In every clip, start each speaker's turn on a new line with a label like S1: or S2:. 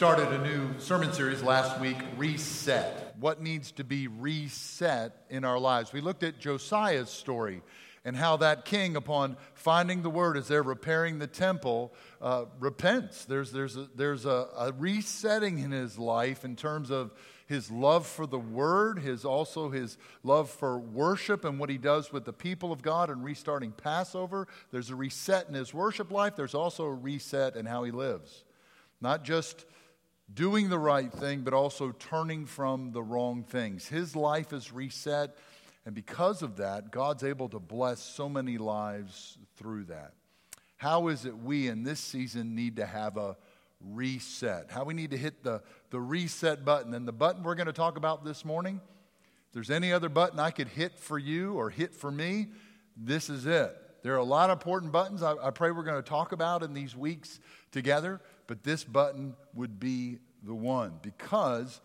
S1: started a new sermon series last week, Reset. What needs to be reset in our lives? We looked at Josiah's story and how that king, upon finding the word as they're repairing the temple, uh, repents. There's, there's, a, there's a, a resetting in his life in terms of his love for the word, his also his love for worship and what he does with the people of God and restarting Passover. There's a reset in his worship life. There's also a reset in how he lives. Not just doing the right thing, but also turning from the wrong things. His life is reset, and because of that, God's able to bless so many lives through that. How is it we in this season need to have a reset? How we need to hit the, the reset button. And the button we're going to talk about this morning, if there's any other button I could hit for you or hit for me, this is it. There are a lot of important buttons I, I pray we're going to talk about in these weeks together but this button would be the one because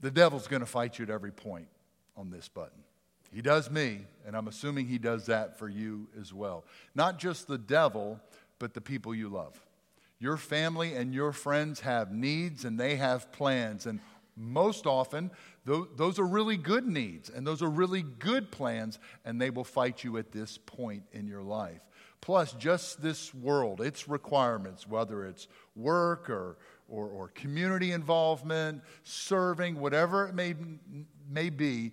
S1: the devil's going to fight you at every point on this button. He does me, and I'm assuming he does that for you as well. Not just the devil, but the people you love. Your family and your friends have needs and they have plans. And most often, those are really good needs and those are really good plans, and they will fight you at this point in your life plus just this world, its requirements, whether it's work or, or, or community involvement, serving, whatever it may, may be,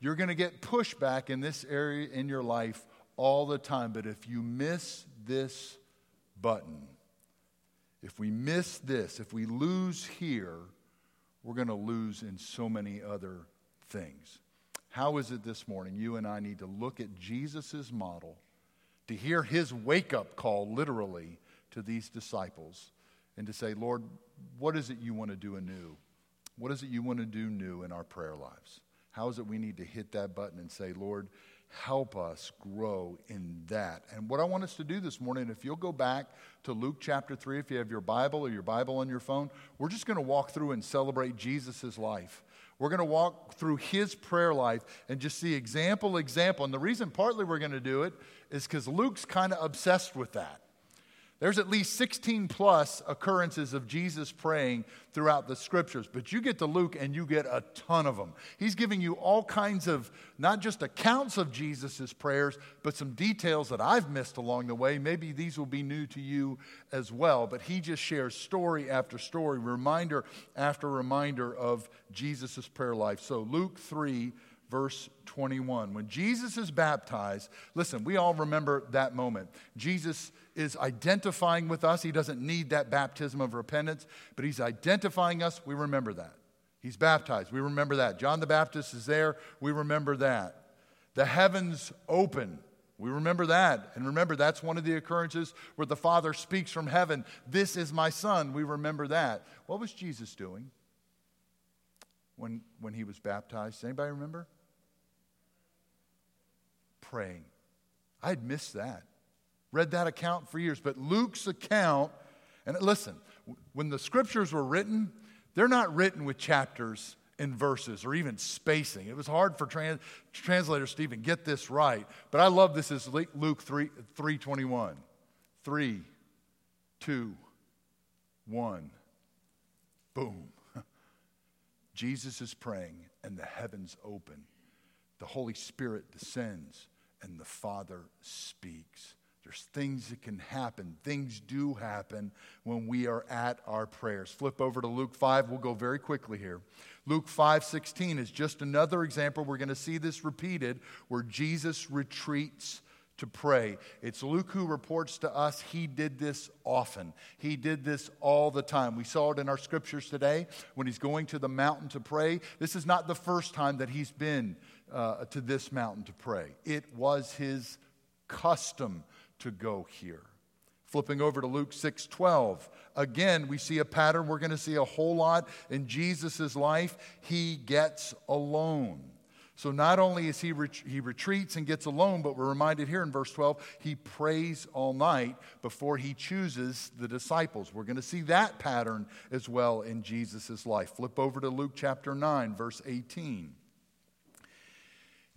S1: you're going to get pushback in this area in your life all the time. But if you miss this button, if we miss this, if we lose here, we're going to lose in so many other things. How is it this morning you and I need to look at Jesus' model? to hear his wake up call, literally, to these disciples and to say, Lord, what is it you want to do anew? What is it you want to do new in our prayer lives? How is it we need to hit that button and say, Lord, help us grow in that? And what I want us to do this morning, if you'll go back to Luke chapter 3, if you have your Bible or your Bible on your phone, we're just going to walk through and celebrate Jesus' life. We're going to walk through his prayer life and just see example, example. And the reason partly we're going to do it is because Luke's kind of obsessed with that. There's at least 16 plus occurrences of Jesus praying throughout the scriptures, but you get to Luke and you get a ton of them. He's giving you all kinds of, not just accounts of Jesus' prayers, but some details that I've missed along the way. Maybe these will be new to you as well, but he just shares story after story, reminder after reminder of Jesus' prayer life. So, Luke 3, verse 21. When Jesus is baptized, listen, we all remember that moment. Jesus is identifying with us. He doesn't need that baptism of repentance, but he's identifying us. We remember that. He's baptized. We remember that. John the Baptist is there. We remember that. The heavens open. We remember that. And remember, that's one of the occurrences where the Father speaks from heaven, This is my Son. We remember that. What was Jesus doing when, when he was baptized? Anybody remember? praying. I'd missed that. Read that account for years. But Luke's account, and listen, when the scriptures were written, they're not written with chapters and verses or even spacing. It was hard for trans, translators to even get this right. But I love this is Luke 3, 321. 3, 2, 1. Boom. Jesus is praying and the heavens open. The Holy Spirit descends and the Father speaks. There's things that can happen. Things do happen when we are at our prayers. Flip over to Luke 5. We'll go very quickly here. Luke 5:16 is just another example. We're going to see this repeated where Jesus retreats to pray. It's Luke who reports to us he did this often. He did this all the time. We saw it in our scriptures today when he's going to the mountain to pray. This is not the first time that he's been uh, to this mountain to pray. It was his custom to go here. Flipping over to Luke 6 12. Again, we see a pattern we're going to see a whole lot in Jesus' life. He gets alone. So not only is he, ret- he retreats and gets alone, but we're reminded here in verse 12, he prays all night before he chooses the disciples. We're going to see that pattern as well in Jesus' life. Flip over to Luke chapter 9, verse 18.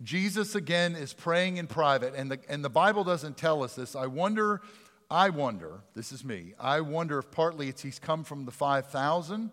S1: Jesus again is praying in private, and the, and the Bible doesn't tell us this. I wonder, I wonder, this is me, I wonder if partly it's he's come from the 5,000.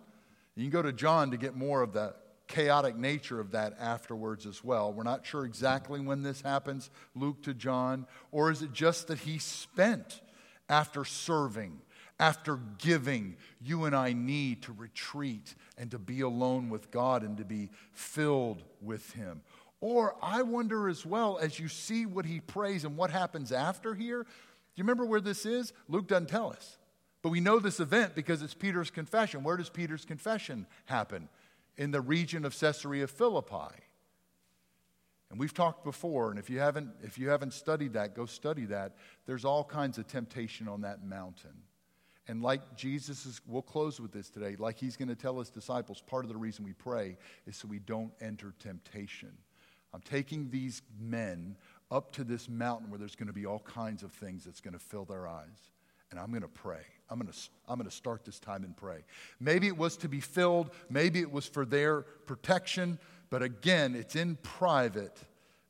S1: You can go to John to get more of the chaotic nature of that afterwards as well. We're not sure exactly when this happens, Luke to John, or is it just that he spent after serving, after giving? You and I need to retreat and to be alone with God and to be filled with him. Or I wonder as well, as you see what he prays and what happens after here, do you remember where this is? Luke doesn't tell us. But we know this event because it's Peter's confession. Where does Peter's confession happen? In the region of Caesarea Philippi. And we've talked before, and if you haven't, if you haven't studied that, go study that. There's all kinds of temptation on that mountain. And like Jesus is, we'll close with this today, like he's going to tell his disciples, part of the reason we pray is so we don't enter temptation. I'm taking these men up to this mountain where there's going to be all kinds of things that's going to fill their eyes. And I'm going to pray. I'm going to, I'm going to start this time and pray. Maybe it was to be filled, maybe it was for their protection, but again, it's in private.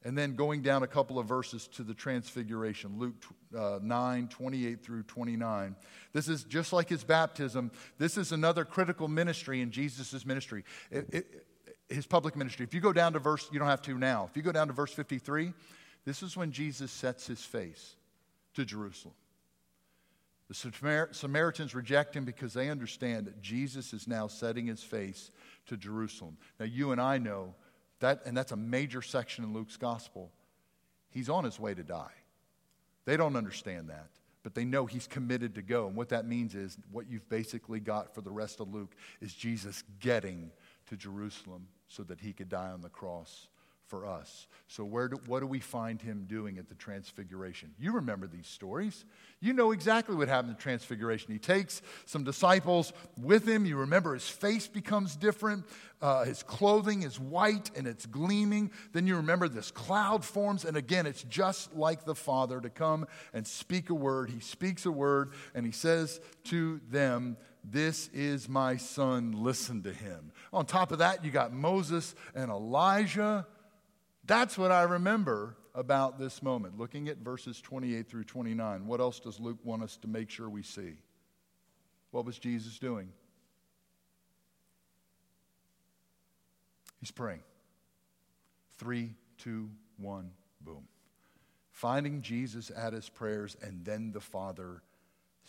S1: And then going down a couple of verses to the transfiguration, Luke uh, 9, 28 through 29. This is just like his baptism. This is another critical ministry in Jesus' ministry. It, it, his public ministry. If you go down to verse, you don't have to now. If you go down to verse 53, this is when Jesus sets his face to Jerusalem. The Samaritans reject him because they understand that Jesus is now setting his face to Jerusalem. Now, you and I know that, and that's a major section in Luke's gospel. He's on his way to die. They don't understand that, but they know he's committed to go. And what that means is what you've basically got for the rest of Luke is Jesus getting to Jerusalem so that he could die on the cross for us. So, where do, what do we find him doing at the Transfiguration? You remember these stories. You know exactly what happened at the Transfiguration. He takes some disciples with him. You remember his face becomes different, uh, his clothing is white and it's gleaming. Then you remember this cloud forms, and again, it's just like the Father to come and speak a word. He speaks a word, and he says to them, this is my son, listen to him. On top of that, you got Moses and Elijah. That's what I remember about this moment. Looking at verses 28 through 29, what else does Luke want us to make sure we see? What was Jesus doing? He's praying. Three, two, one, boom. Finding Jesus at his prayers, and then the Father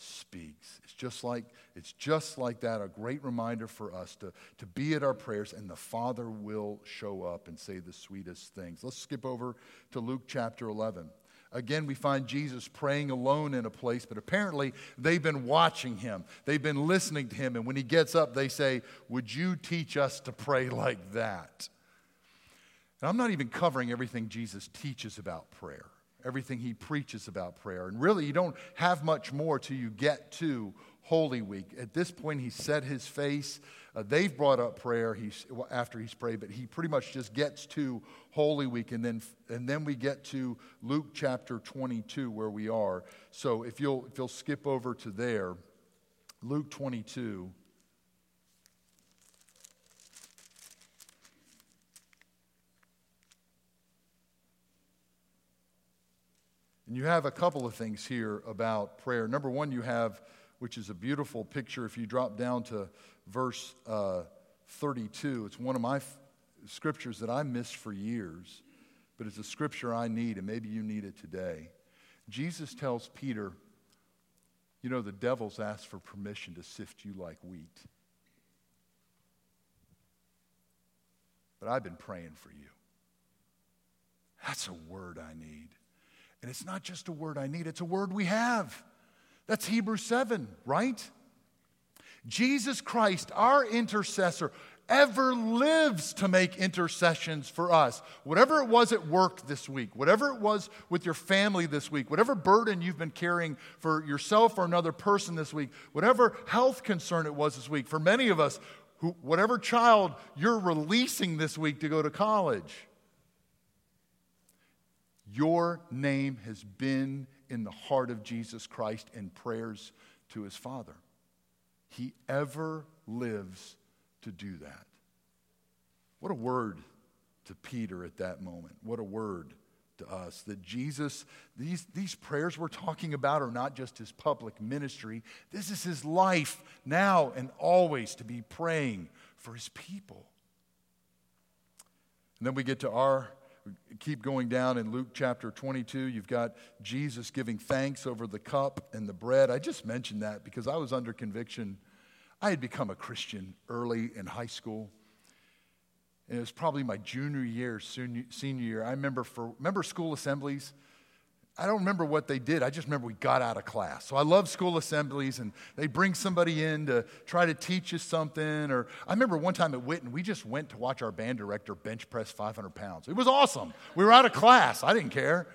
S1: speaks. It's just like, it's just like that, a great reminder for us to, to be at our prayers, and the Father will show up and say the sweetest things. Let's skip over to Luke chapter 11. Again, we find Jesus praying alone in a place, but apparently they've been watching him. They've been listening to him. And when he gets up, they say, Would you teach us to pray like that? And I'm not even covering everything Jesus teaches about prayer everything he preaches about prayer. And really, you don't have much more till you get to Holy Week. At this point, he set his face. Uh, they've brought up prayer he's, after he's prayed, but he pretty much just gets to Holy Week. And then, and then we get to Luke chapter 22, where we are. So if you'll, if you'll skip over to there, Luke 22. And you have a couple of things here about prayer. Number one, you have, which is a beautiful picture, if you drop down to verse uh, 32, it's one of my f- scriptures that I missed for years, but it's a scripture I need, and maybe you need it today. Jesus tells Peter, You know, the devil's asked for permission to sift you like wheat. But I've been praying for you. That's a word I need. And it's not just a word I need, it's a word we have. That's Hebrews 7, right? Jesus Christ, our intercessor, ever lives to make intercessions for us. Whatever it was at work this week, whatever it was with your family this week, whatever burden you've been carrying for yourself or another person this week, whatever health concern it was this week, for many of us, who, whatever child you're releasing this week to go to college, your name has been in the heart of Jesus Christ in prayers to his Father. He ever lives to do that. What a word to Peter at that moment. What a word to us that Jesus, these, these prayers we're talking about are not just his public ministry. This is his life now and always to be praying for his people. And then we get to our, keep going down in Luke chapter 22. You've got Jesus giving thanks over the cup and the bread. I just mentioned that because I was under conviction. I had become a Christian early in high school. And it was probably my junior year, senior year. I remember for remember school assemblies. I don't remember what they did. I just remember we got out of class. So I love school assemblies, and they bring somebody in to try to teach us something. Or I remember one time at Witten, we just went to watch our band director bench press 500 pounds. It was awesome. We were out of class. I didn't care.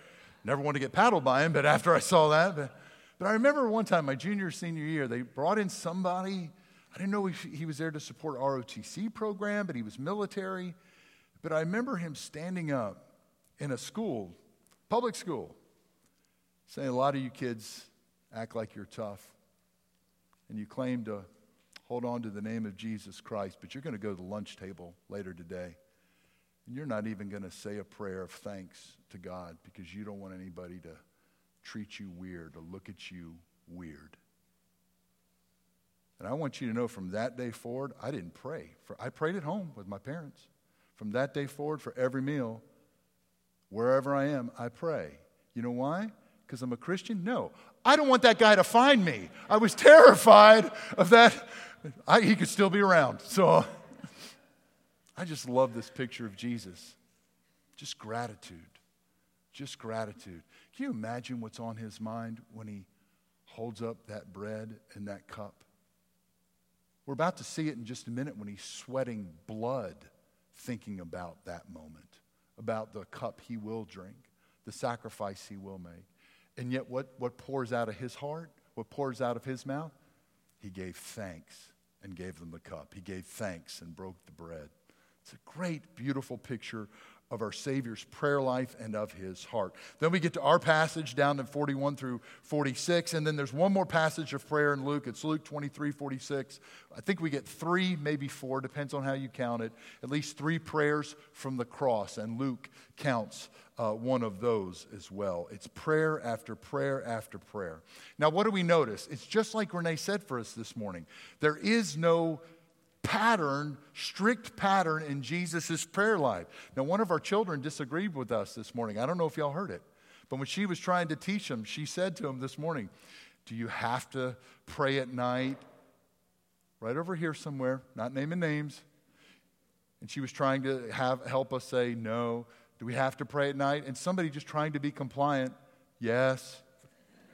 S1: Never wanted to get paddled by him, but after I saw that, but, but I remember one time, my junior senior year, they brought in somebody I didn't know he was there to support ROTC program, but he was military. But I remember him standing up in a school, public school, saying, A lot of you kids act like you're tough, and you claim to hold on to the name of Jesus Christ, but you're going to go to the lunch table later today, and you're not even going to say a prayer of thanks to God because you don't want anybody to treat you weird or look at you weird. And I want you to know from that day forward, I didn't pray. For, I prayed at home with my parents. From that day forward, for every meal, wherever I am, I pray. You know why? Because I'm a Christian? No. I don't want that guy to find me. I was terrified of that. I, he could still be around. So I just love this picture of Jesus. Just gratitude. Just gratitude. Can you imagine what's on his mind when he holds up that bread and that cup? We're about to see it in just a minute when he's sweating blood thinking about that moment, about the cup he will drink, the sacrifice he will make. And yet, what, what pours out of his heart, what pours out of his mouth? He gave thanks and gave them the cup. He gave thanks and broke the bread. It's a great, beautiful picture of our Savior's prayer life and of his heart. Then we get to our passage down in 41 through 46, and then there's one more passage of prayer in Luke. It's Luke 23, 46. I think we get three, maybe four, depends on how you count it, at least three prayers from the cross, and Luke counts uh, one of those as well. It's prayer after prayer after prayer. Now, what do we notice? It's just like Renee said for us this morning. There is no pattern, strict pattern in Jesus' prayer life. Now, one of our children disagreed with us this morning. I don't know if y'all heard it, but when she was trying to teach him, she said to him this morning, Do you have to pray at night? Right over here somewhere, not naming names. And she was trying to have, help us say, No. Do we have to pray at night? And somebody just trying to be compliant, Yes.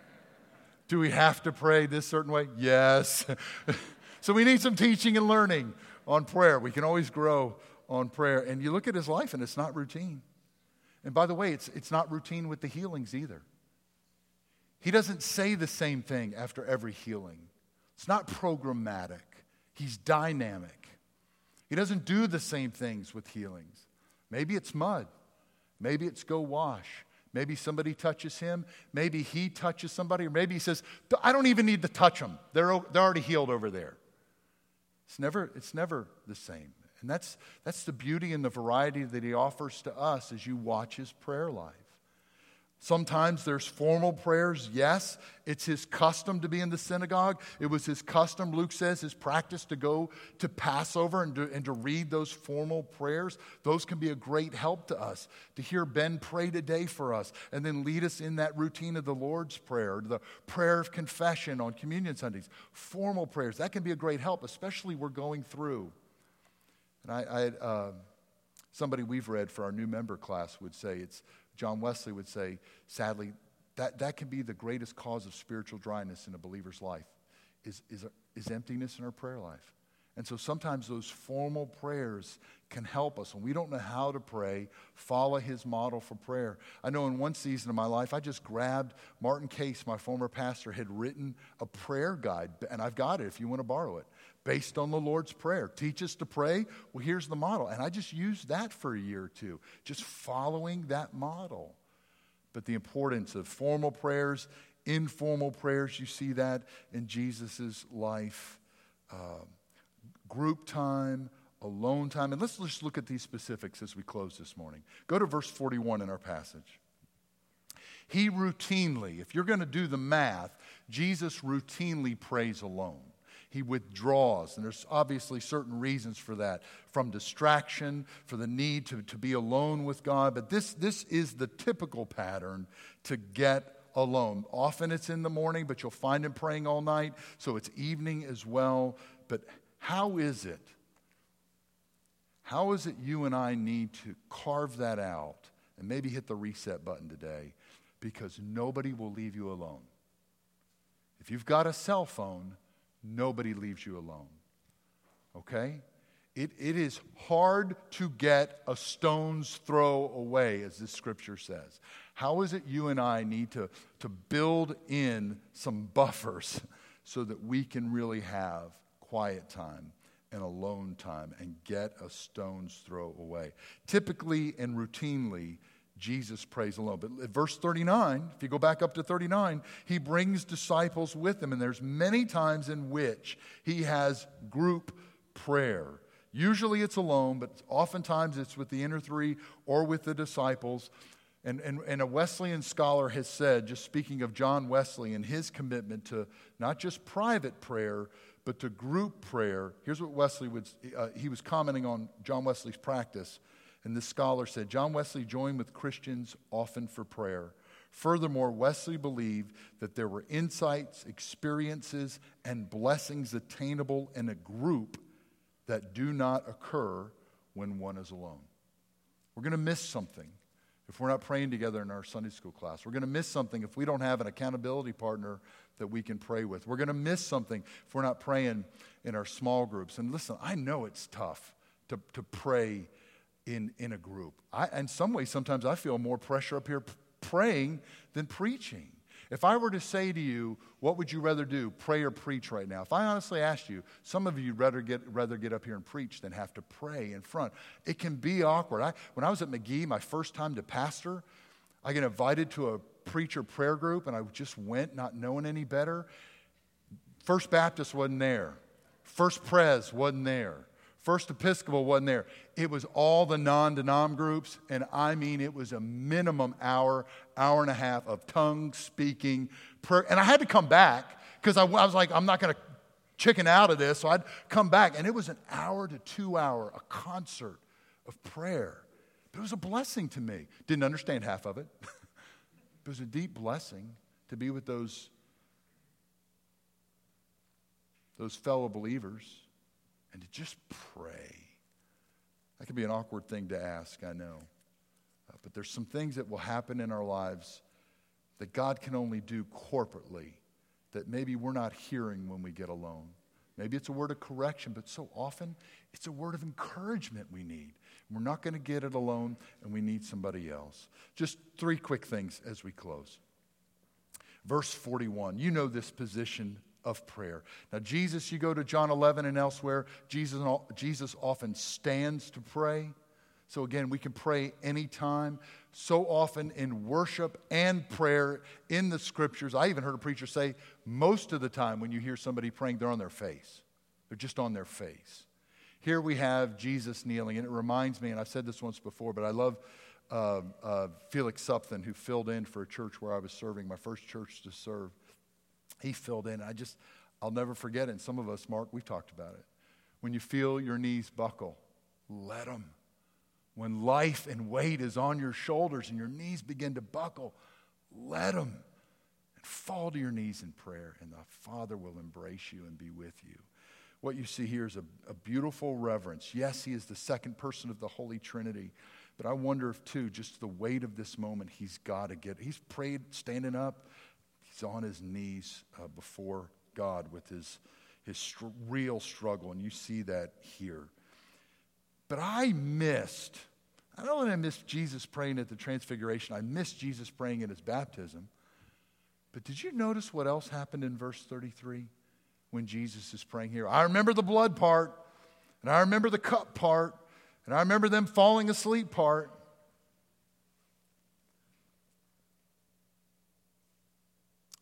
S1: Do we have to pray this certain way? Yes. So we need some teaching and learning on prayer. We can always grow on prayer. And you look at his life, and it's not routine. And by the way, it's, it's not routine with the healings either. He doesn't say the same thing after every healing, it's not programmatic, he's dynamic. He doesn't do the same things with healings. Maybe it's mud, maybe it's go wash. Maybe somebody touches him. Maybe he touches somebody. Or maybe he says, I don't even need to touch them. They're, they're already healed over there. It's never, it's never the same. And that's, that's the beauty and the variety that he offers to us as you watch his prayer life. Sometimes there's formal prayers. Yes, it's his custom to be in the synagogue. It was his custom, Luke says, his practice to go to Passover and to, and to read those formal prayers. Those can be a great help to us. To hear Ben pray today for us and then lead us in that routine of the Lord's Prayer, the prayer of confession on Communion Sundays. Formal prayers, that can be a great help, especially we're going through. And I, I uh, somebody we've read for our new member class would say it's John Wesley would say, sadly, that, that can be the greatest cause of spiritual dryness in a believer's life, is, is, is emptiness in our prayer life. And so sometimes those formal prayers can help us. When we don't know how to pray, follow his model for prayer. I know in one season of my life, I just grabbed Martin Case, my former pastor, had written a prayer guide, and I've got it if you want to borrow it based on the Lord's Prayer. Teach us to pray. Well, here's the model. And I just used that for a year or two, just following that model. But the importance of formal prayers, informal prayers, you see that in Jesus' life. Uh, group time, alone time. And let's just look at these specifics as we close this morning. Go to verse 41 in our passage. He routinely, if you're going to do the math, Jesus routinely prays alone. He withdraws, and there's obviously certain reasons for that from distraction, for the need to, to be alone with God. But this, this is the typical pattern to get alone. Often it's in the morning, but you'll find him praying all night, so it's evening as well. But how is it? How is it you and I need to carve that out and maybe hit the reset button today because nobody will leave you alone. If you've got a cell phone, nobody leaves you alone. Okay? It, it is hard to get a stone's throw away, as this scripture says. How is it you and I need to, to build in some buffers so that we can really have quiet time and alone time and get a stone's throw away? Typically and routinely, Jesus prays alone. But verse 39, if you go back up to 39, he brings disciples with him, and there's many times in which he has group prayer. Usually it's alone, but oftentimes it's with the inner three or with the disciples. And, and, and a Wesleyan scholar has said, just speaking of John Wesley and his commitment to not just private prayer, but to group prayer. Here's what Wesley would, uh, he was commenting on John Wesley's practice. And this scholar said John Wesley joined with Christians often for prayer. Furthermore, Wesley believed that there were insights, experiences, and blessings attainable in a group that do not occur when one is alone. We're going to miss something if we're not praying together in our Sunday school class. We're going to miss something if we don't have an accountability partner that we can pray with. We're going to miss something if we're not praying in our small groups. And listen, I know it's tough to, to pray in, in a group. I, in some ways, sometimes I feel more pressure up here praying than preaching. If I were to say to you, what would you rather do, pray or preach right now? If I honestly asked you, some of you rather get, rather get up here and preach than have to pray in front. It can be awkward. I, when I was at McGee, my first time to pastor, I get invited to a preacher prayer group, and I just went not knowing any better. First Baptist wasn't there. First Pres wasn't there. First Episcopal wasn't there. It was all the non denom groups, and I mean, it was a minimum hour, hour and a half of tongue speaking. Prayer. And I had to come back because I, I was like, I'm not going to chicken out of this. So I'd come back, and it was an hour to two hour, a concert of prayer. But it was a blessing to me. Didn't understand half of it. it was a deep blessing to be with those, those fellow believers and to just pray. That can be an awkward thing to ask, I know. Uh, but there's some things that will happen in our lives that God can only do corporately that maybe we're not hearing when we get alone. Maybe it's a word of correction, but so often it's a word of encouragement we need. We're not going to get it alone, and we need somebody else. Just three quick things as we close. Verse 41, you know this position of prayer. Now, Jesus, you go to John 11 and elsewhere, Jesus, Jesus often stands to pray. So, again, we can pray anytime. So often in worship and prayer in the scriptures, I even heard a preacher say most of the time when you hear somebody praying, they're on their face. They're just on their face. Here we have Jesus kneeling, and it reminds me, and I've said this once before, but I love uh, uh, Felix Supthan, who filled in for a church where I was serving, my first church to serve he filled in. I just, I'll never forget it. And some of us, Mark, we've talked about it. When you feel your knees buckle, let them. When life and weight is on your shoulders and your knees begin to buckle, let them. And fall to your knees in prayer, and the Father will embrace you and be with you. What you see here is a, a beautiful reverence. Yes, He is the second person of the Holy Trinity. But I wonder if, too, just the weight of this moment, he's got to get. He's prayed standing up, He's on his knees uh, before God with his, his str- real struggle, and you see that here. But I missed, I don't want to miss Jesus praying at the Transfiguration. I missed Jesus praying at his baptism. But did you notice what else happened in verse 33 when Jesus is praying here? I remember the blood part, and I remember the cup part, and I remember them falling asleep part.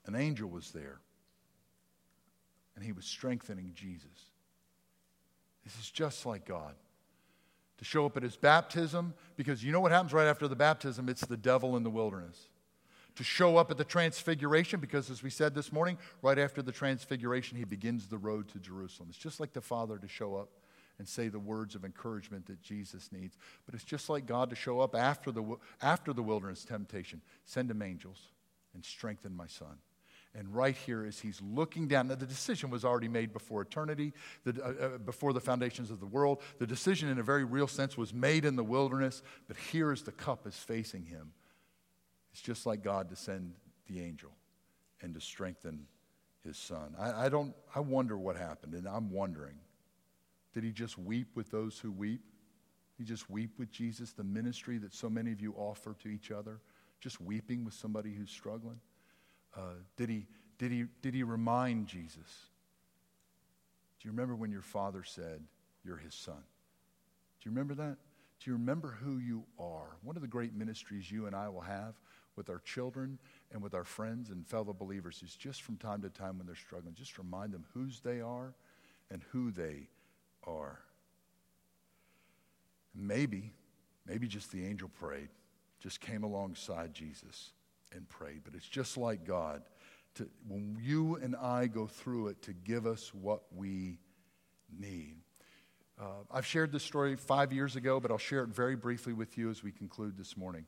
S1: An angel was there, and he was strengthening Jesus. This is just like God. To show up at his baptism, because you know what happens right after the baptism? It's the devil in the wilderness. to show up at the transfiguration because, as we said this morning, right after the transfiguration, he begins the road to Jerusalem. It's just like the Father to show up and say the words of encouragement that Jesus needs. But it's just like God to show up after the, after the wilderness temptation. Send him angels and strengthen my son. And right here, as he's looking down, now the decision was already made before eternity, the, uh, uh, before the foundations of the world. The decision, in a very real sense, was made in the wilderness, but here as the cup is facing him, it's just like God to send the angel and to strengthen his son. I, I don't, I wonder what happened, and I'm wondering. Did he just weep with those who weep? He just weep with Jesus, the ministry that so many of you offer to each other, just weeping with somebody who's struggling? Uh, did, he, did, he, did he remind Jesus? Do you remember when your father said, You're his son? Do you remember that? Do you remember who you are? One of the great ministries you and I will have with our children and with our friends and fellow believers is just from time to time when they're struggling, just remind them whose they are and who they are. Maybe, maybe just the angel prayed, just came alongside Jesus and prayed. But it's just like God. To, when you and I go through it to give us what we need. Uh, I've shared this story five years ago, but I'll share it very briefly with you as we conclude this morning.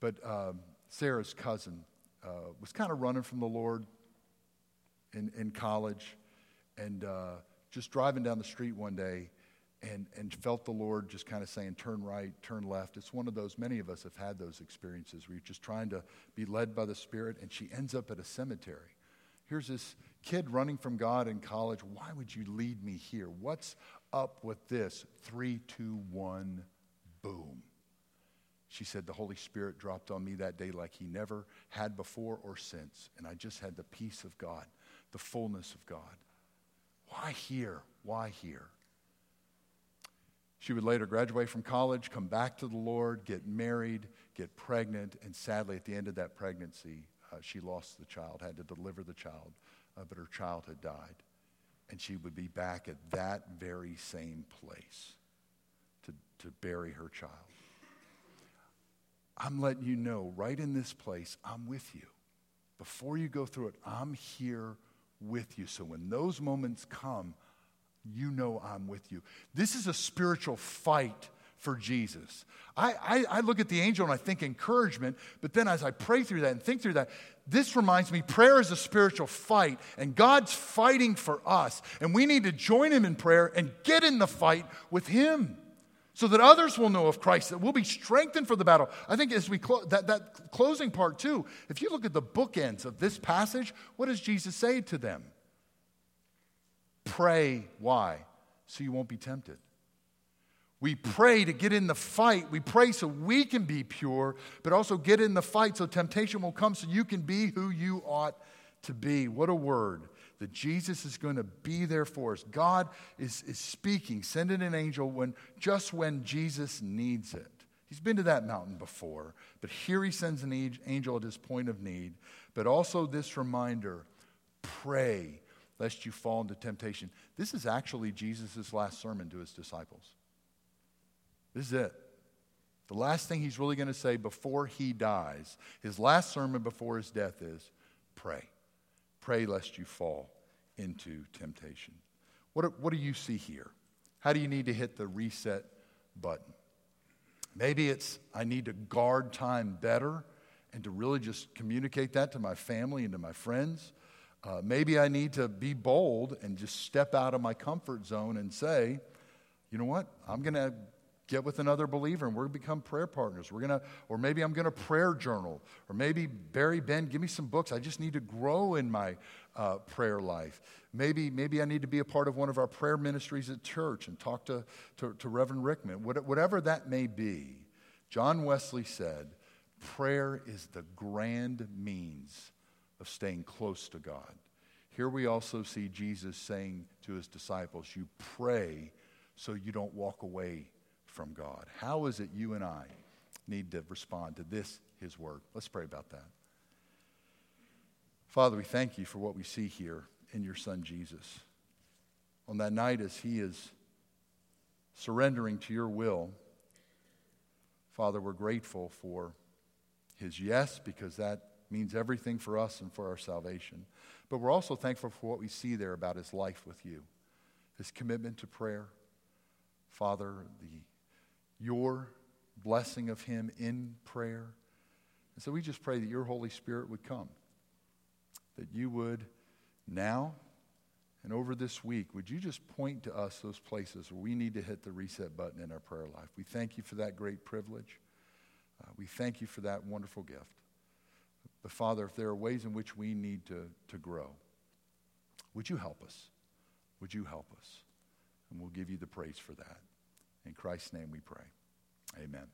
S1: But um, Sarah's cousin uh, was kind of running from the Lord in, in college and uh, just driving down the street one day and, and felt the Lord just kind of saying, turn right, turn left. It's one of those, many of us have had those experiences where you're just trying to be led by the Spirit, and she ends up at a cemetery. Here's this kid running from God in college. Why would you lead me here? What's up with this? Three, two, one, boom. She said, The Holy Spirit dropped on me that day like he never had before or since. And I just had the peace of God, the fullness of God. Why here? Why here? She would later graduate from college, come back to the Lord, get married, get pregnant, and sadly, at the end of that pregnancy, uh, she lost the child, had to deliver the child, uh, but her child had died. And she would be back at that very same place to, to bury her child. I'm letting you know right in this place, I'm with you. Before you go through it, I'm here with you. So when those moments come, you know I'm with you. This is a spiritual fight for Jesus. I, I, I, look at the angel and I think encouragement, but then as I pray through that and think through that, this reminds me prayer is a spiritual fight, and God's fighting for us. And we need to join Him in prayer and get in the fight with Him so that others will know of Christ, that we'll be strengthened for the battle. I think as we close, that, that closing part too, if you look at the bookends of this passage, what does Jesus say to them? Pray. Why? So you won't be tempted. We pray to get in the fight. We pray so we can be pure, but also get in the fight so temptation will come so you can be who you ought to be. What a word that Jesus is going to be there for us. God is, is speaking, sending an angel when, just when Jesus needs it. He's been to that mountain before, but here he sends an angel at his point of need. But also this reminder pray lest you fall into temptation. This is actually Jesus' last sermon to his disciples. This is it. The last thing he's really going to say before he dies, his last sermon before his death is pray. Pray lest you fall into temptation. What, what do you see here? How do you need to hit the reset button? Maybe it's I need to guard time better and to really just communicate that to my family and to my friends. Uh, maybe I need to be bold and just step out of my comfort zone and say, you know what? I'm going to get with another believer and we're going to become prayer partners. We're going to, or maybe I'm going to prayer journal, or maybe Barry, Ben, give me some books. I just need to grow in my uh, prayer life. Maybe, maybe I need to be a part of one of our prayer ministries at church and talk to, to, to Reverend Rickman. Whatever that may be, John Wesley said, prayer is the grand means of staying close to God. Here we also see Jesus saying to his disciples, You pray so you don't walk away from God. How is it you and I need to respond to this, his word? Let's pray about that. Father, we thank you for what we see here in your son Jesus. On that night, as he is surrendering to your will, Father, we're grateful for his yes, because that means everything for us and for our salvation. But we're also thankful for what we see there about his life with you, his commitment to prayer. Father, the, your blessing of him in prayer. And so we just pray that your Holy Spirit would come, that you would now and over this week, would you just point to us those places where we need to hit the reset button in our prayer life? We thank you for that great privilege. Uh, we thank you for that wonderful gift. But Father, if there are ways in which we need to, to grow, would you help us? Would you help us? And we'll give you the praise for that. In Christ's name we pray. Amen.